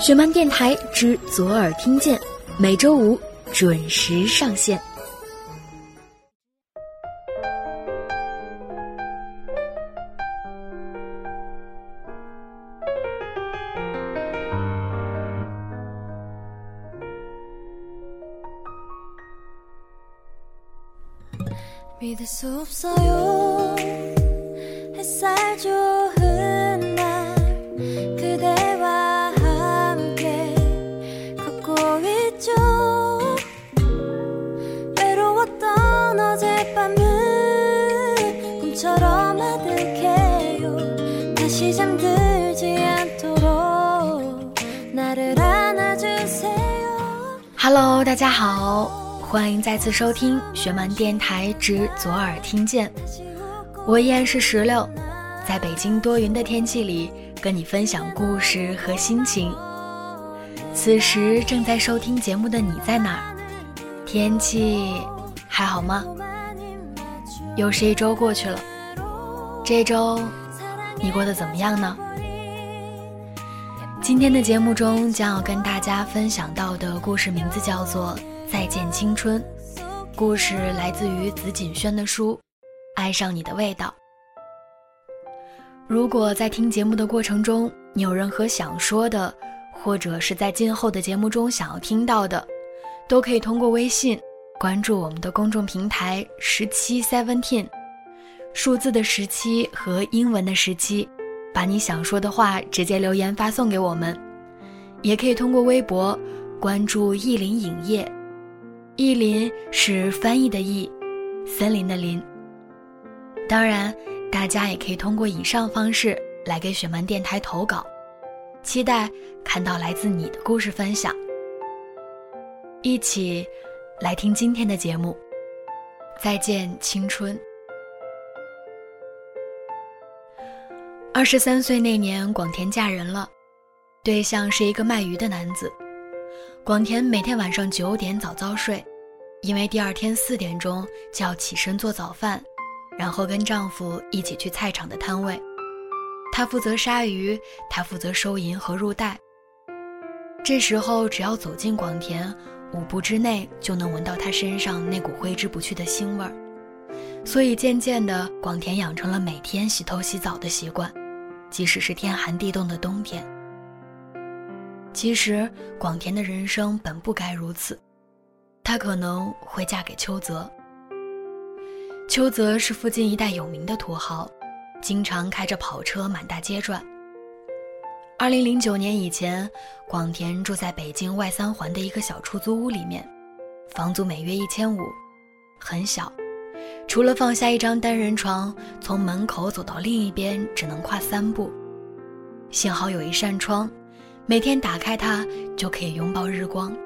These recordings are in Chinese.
雪漫电台之左耳听见，每周五准时上线。Hello，大家好，欢迎再次收听学漫电台之左耳听见。我依然是石榴，在北京多云的天气里跟你分享故事和心情。此时正在收听节目的你在哪儿？天气还好吗？又是一周过去了，这周你过得怎么样呢？今天的节目中将要跟大家分享到的故事名字叫做《再见青春》，故事来自于紫锦轩的书《爱上你的味道》。如果在听节目的过程中你有任何想说的，或者是在今后的节目中想要听到的，都可以通过微信关注我们的公众平台十七 seventeen，数字的十七和英文的十七。把你想说的话直接留言发送给我们，也可以通过微博关注意林影业，意林是翻译的意，森林的林。当然，大家也可以通过以上方式来给雪漫电台投稿，期待看到来自你的故事分享。一起来听今天的节目，再见青春。二十三岁那年，广田嫁人了，对象是一个卖鱼的男子。广田每天晚上九点早早睡，因为第二天四点钟就要起身做早饭，然后跟丈夫一起去菜场的摊位。她负责杀鱼，他负责收银和入袋。这时候，只要走进广田，五步之内就能闻到他身上那股挥之不去的腥味儿。所以，渐渐的，广田养成了每天洗头洗澡的习惯。即使是天寒地冻的冬天，其实广田的人生本不该如此，她可能会嫁给秋泽。秋泽是附近一带有名的土豪，经常开着跑车满大街转。二零零九年以前，广田住在北京外三环的一个小出租屋里面，房租每月一千五，很小。除了放下一张单人床，从门口走到另一边只能跨三步。幸好有一扇窗，每天打开它就可以拥抱日光。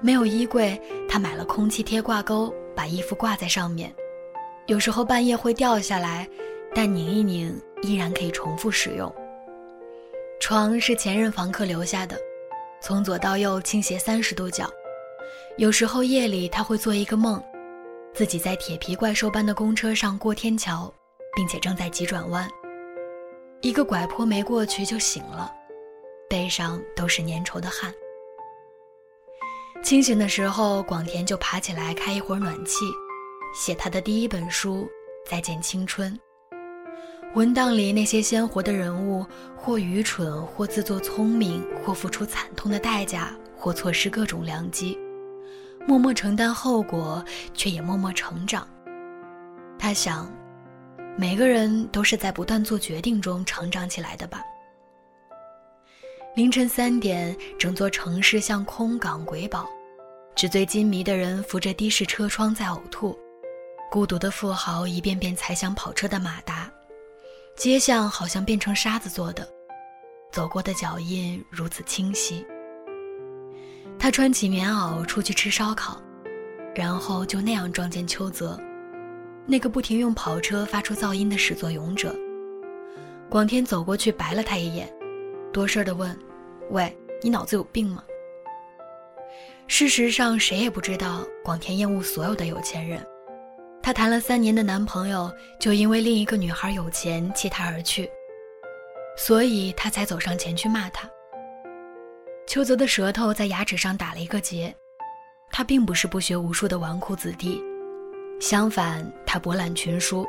没有衣柜，他买了空气贴挂钩，把衣服挂在上面。有时候半夜会掉下来，但拧一拧依然可以重复使用。床是前任房客留下的，从左到右倾斜三十度角。有时候夜里他会做一个梦。自己在铁皮怪兽般的公车上过天桥，并且正在急转弯。一个拐坡没过去就醒了，背上都是粘稠的汗。清醒的时候，广田就爬起来开一会儿暖气，写他的第一本书《再见青春》。文档里那些鲜活的人物，或愚蠢，或自作聪明，或付出惨痛的代价，或错失各种良机。默默承担后果，却也默默成长。他想，每个人都是在不断做决定中成长起来的吧。凌晨三点，整座城市像空港鬼堡，纸醉金迷的人扶着的士车窗在呕吐，孤独的富豪一遍遍踩响跑车的马达，街巷好像变成沙子做的，走过的脚印如此清晰。他穿起棉袄出去吃烧烤，然后就那样撞见邱泽，那个不停用跑车发出噪音的始作俑者。广田走过去白了他一眼，多事儿的问：“喂，你脑子有病吗？”事实上，谁也不知道广田厌恶所有的有钱人。她谈了三年的男朋友就因为另一个女孩有钱弃她而去，所以她才走上前去骂他。秋泽的舌头在牙齿上打了一个结。他并不是不学无术的纨绔子弟，相反，他博览群书。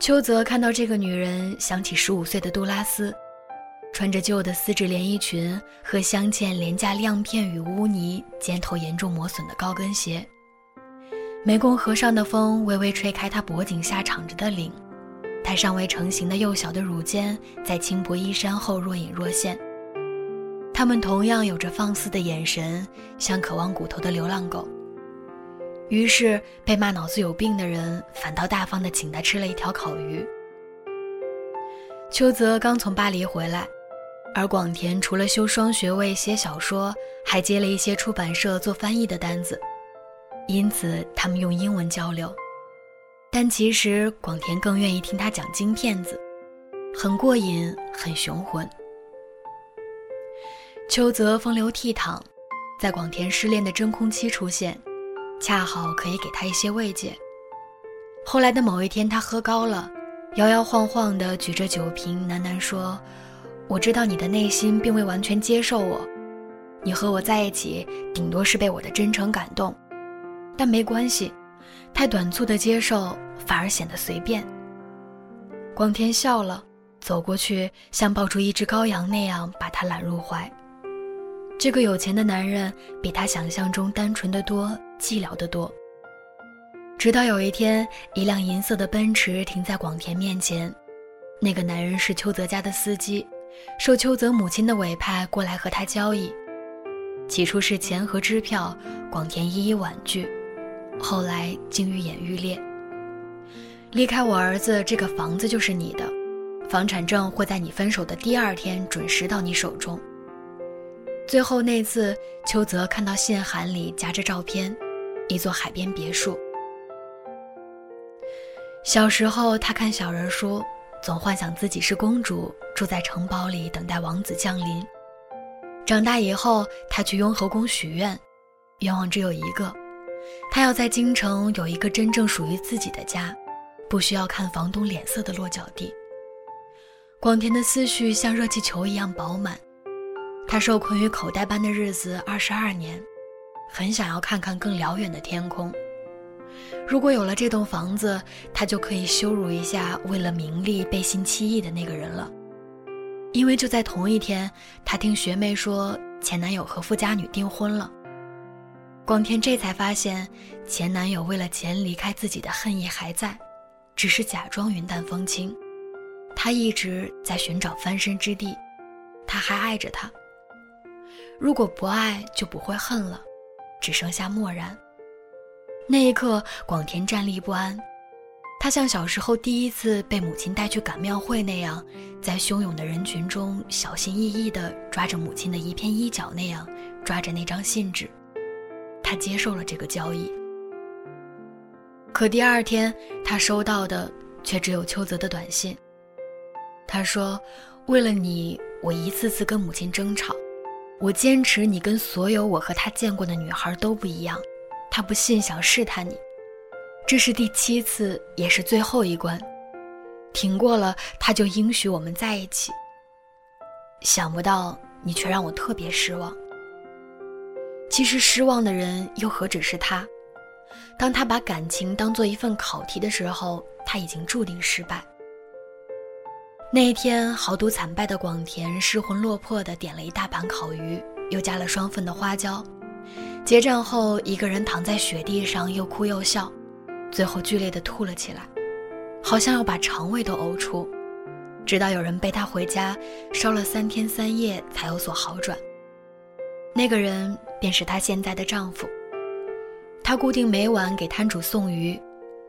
秋泽看到这个女人，想起十五岁的杜拉斯，穿着旧的丝质连衣裙和镶嵌廉价亮片与污泥、尖头严重磨损的高跟鞋。湄公河上的风微微吹开她脖颈下敞着的领，她尚未成型的幼小的乳尖在轻薄衣衫后若隐若现。他们同样有着放肆的眼神，像渴望骨头的流浪狗。于是被骂脑子有病的人，反倒大方地请他吃了一条烤鱼。邱泽刚从巴黎回来，而广田除了修双学位写小说，还接了一些出版社做翻译的单子，因此他们用英文交流。但其实广田更愿意听他讲金片子，很过瘾，很雄浑。秋泽风流倜傥，在广田失恋的真空期出现，恰好可以给他一些慰藉。后来的某一天，他喝高了，摇摇晃晃地举着酒瓶，喃喃说：“我知道你的内心并未完全接受我，你和我在一起，顶多是被我的真诚感动，但没关系，太短促的接受反而显得随便。”广田笑了，走过去，像抱住一只羔羊那样把他揽入怀。这个有钱的男人比他想象中单纯的多，寂寥的多。直到有一天，一辆银色的奔驰停在广田面前，那个男人是秋泽家的司机，受秋泽母亲的委派过来和他交易。起初是钱和支票，广田一一婉拒，后来竟愈演愈烈。离开我儿子，这个房子就是你的，房产证会在你分手的第二天准时到你手中。最后那次，秋泽看到信函里夹着照片，一座海边别墅。小时候，他看小人书，总幻想自己是公主，住在城堡里等待王子降临。长大以后，他去雍和宫许愿，愿望只有一个：他要在京城有一个真正属于自己的家，不需要看房东脸色的落脚地。广田的思绪像热气球一样饱满。他受困于口袋般的日子二十二年，很想要看看更辽远的天空。如果有了这栋房子，他就可以羞辱一下为了名利背信弃义的那个人了。因为就在同一天，他听学妹说前男友和富家女订婚了。广田这才发现，前男友为了钱离开自己的恨意还在，只是假装云淡风轻。他一直在寻找翻身之地，他还爱着他。如果不爱，就不会恨了，只剩下漠然。那一刻，广田站立不安，他像小时候第一次被母亲带去赶庙会那样，在汹涌的人群中小心翼翼地抓着母亲的一片衣角那样抓着那张信纸。他接受了这个交易。可第二天，他收到的却只有秋泽的短信。他说：“为了你，我一次次跟母亲争吵。”我坚持你跟所有我和他见过的女孩都不一样，他不信，想试探你，这是第七次，也是最后一关，挺过了他就应许我们在一起。想不到你却让我特别失望。其实失望的人又何止是他？当他把感情当做一份考题的时候，他已经注定失败。那一天，豪赌惨败的广田失魂落魄地点了一大盘烤鱼，又加了双份的花椒。结账后，一个人躺在雪地上，又哭又笑，最后剧烈地吐了起来，好像要把肠胃都呕出。直到有人背他回家，烧了三天三夜才有所好转。那个人便是她现在的丈夫。他固定每晚给摊主送鱼，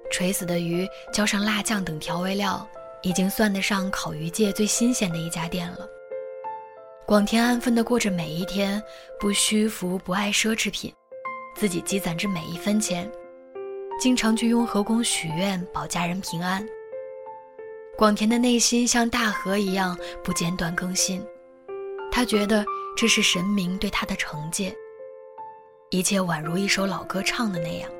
垂死的鱼浇上辣酱等调味料。已经算得上烤鱼界最新鲜的一家店了。广田安分地过着每一天，不虚浮，不爱奢侈品，自己积攒着每一分钱，经常去雍和宫许愿保家人平安。广田的内心像大河一样不间断更新，他觉得这是神明对他的惩戒。一切宛如一首老歌唱的那样，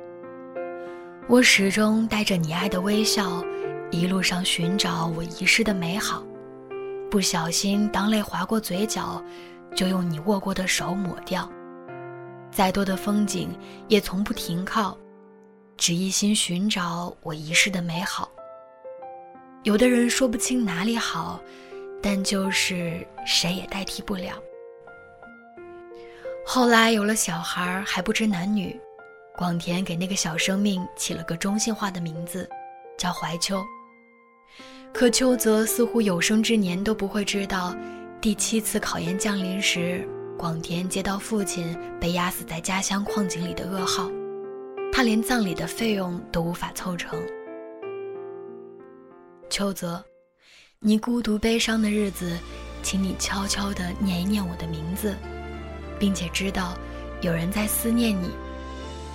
我始终带着你爱的微笑。一路上寻找我遗失的美好，不小心当泪划过嘴角，就用你握过的手抹掉。再多的风景也从不停靠，只一心寻找我遗失的美好。有的人说不清哪里好，但就是谁也代替不了。后来有了小孩，还不知男女，广田给那个小生命起了个中性化的名字，叫怀秋。可秋泽似乎有生之年都不会知道，第七次考验降临时。广田接到父亲被压死在家乡矿井里的噩耗，他连葬礼的费用都无法凑成。秋泽，你孤独悲伤的日子，请你悄悄地念一念我的名字，并且知道有人在思念你，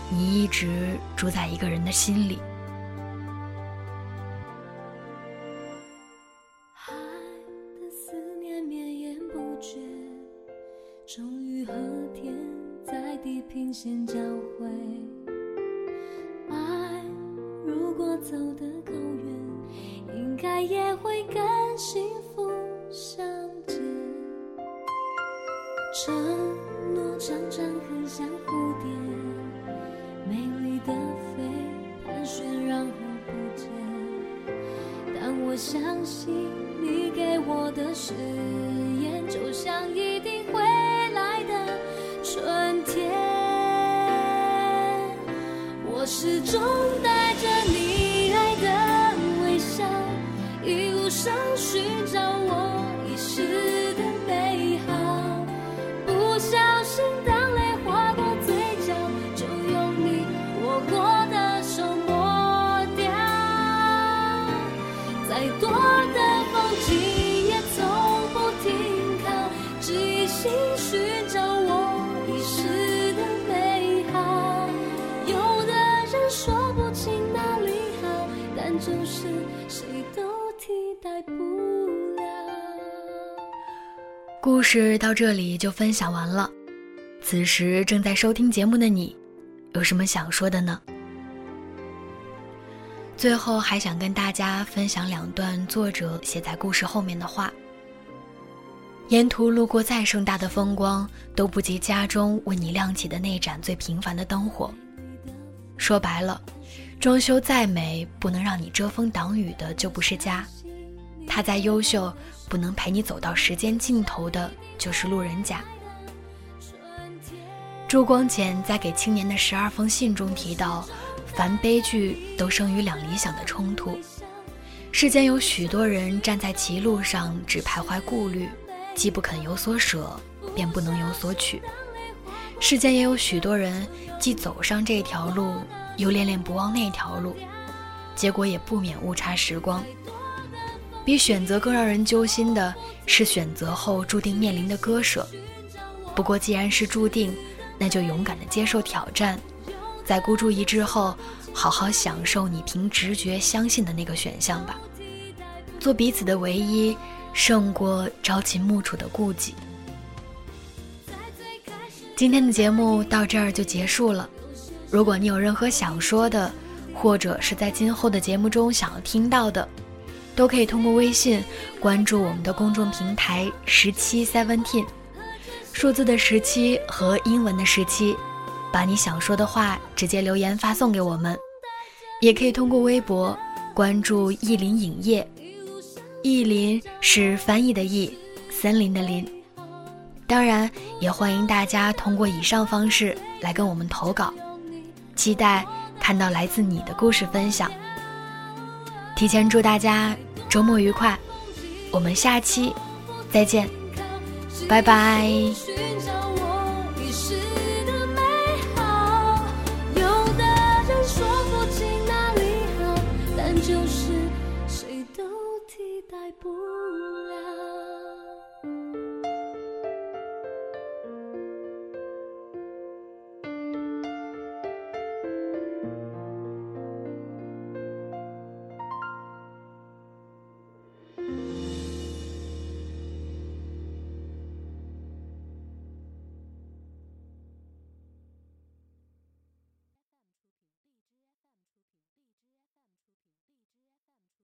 你一直住在一个人的心里。也会跟幸福相见。承诺常常很像蝴蝶，美丽的飞，盘旋然后不见。但我相信你给我的誓言，就像一定会来的春天。我始终就是谁都替代不了。故事到这里就分享完了。此时正在收听节目的你，有什么想说的呢？最后还想跟大家分享两段作者写在故事后面的话：沿途路过再盛大的风光，都不及家中为你亮起的那盏最平凡的灯火。说白了，装修再美，不能让你遮风挡雨的就不是家；他再优秀，不能陪你走到时间尽头的就是路人甲。朱光潜在给青年的十二封信中提到，凡悲剧都生于两理想的冲突。世间有许多人站在歧路上，只徘徊顾虑，既不肯有所舍，便不能有所取。世间也有许多人，既走上这条路，又恋恋不忘那条路，结果也不免误差时光。比选择更让人揪心的是选择后注定面临的割舍。不过既然是注定，那就勇敢地接受挑战，在孤注一掷后，好好享受你凭直觉相信的那个选项吧。做彼此的唯一，胜过朝秦暮楚的顾忌。今天的节目到这儿就结束了。如果你有任何想说的，或者是在今后的节目中想要听到的，都可以通过微信关注我们的公众平台十七 seventeen，数字的十七和英文的十七，把你想说的话直接留言发送给我们。也可以通过微博关注意林影业，意林是翻译的意，森林的林。当然，也欢迎大家通过以上方式来跟我们投稿，期待看到来自你的故事分享。提前祝大家周末愉快，我们下期再见，拜拜。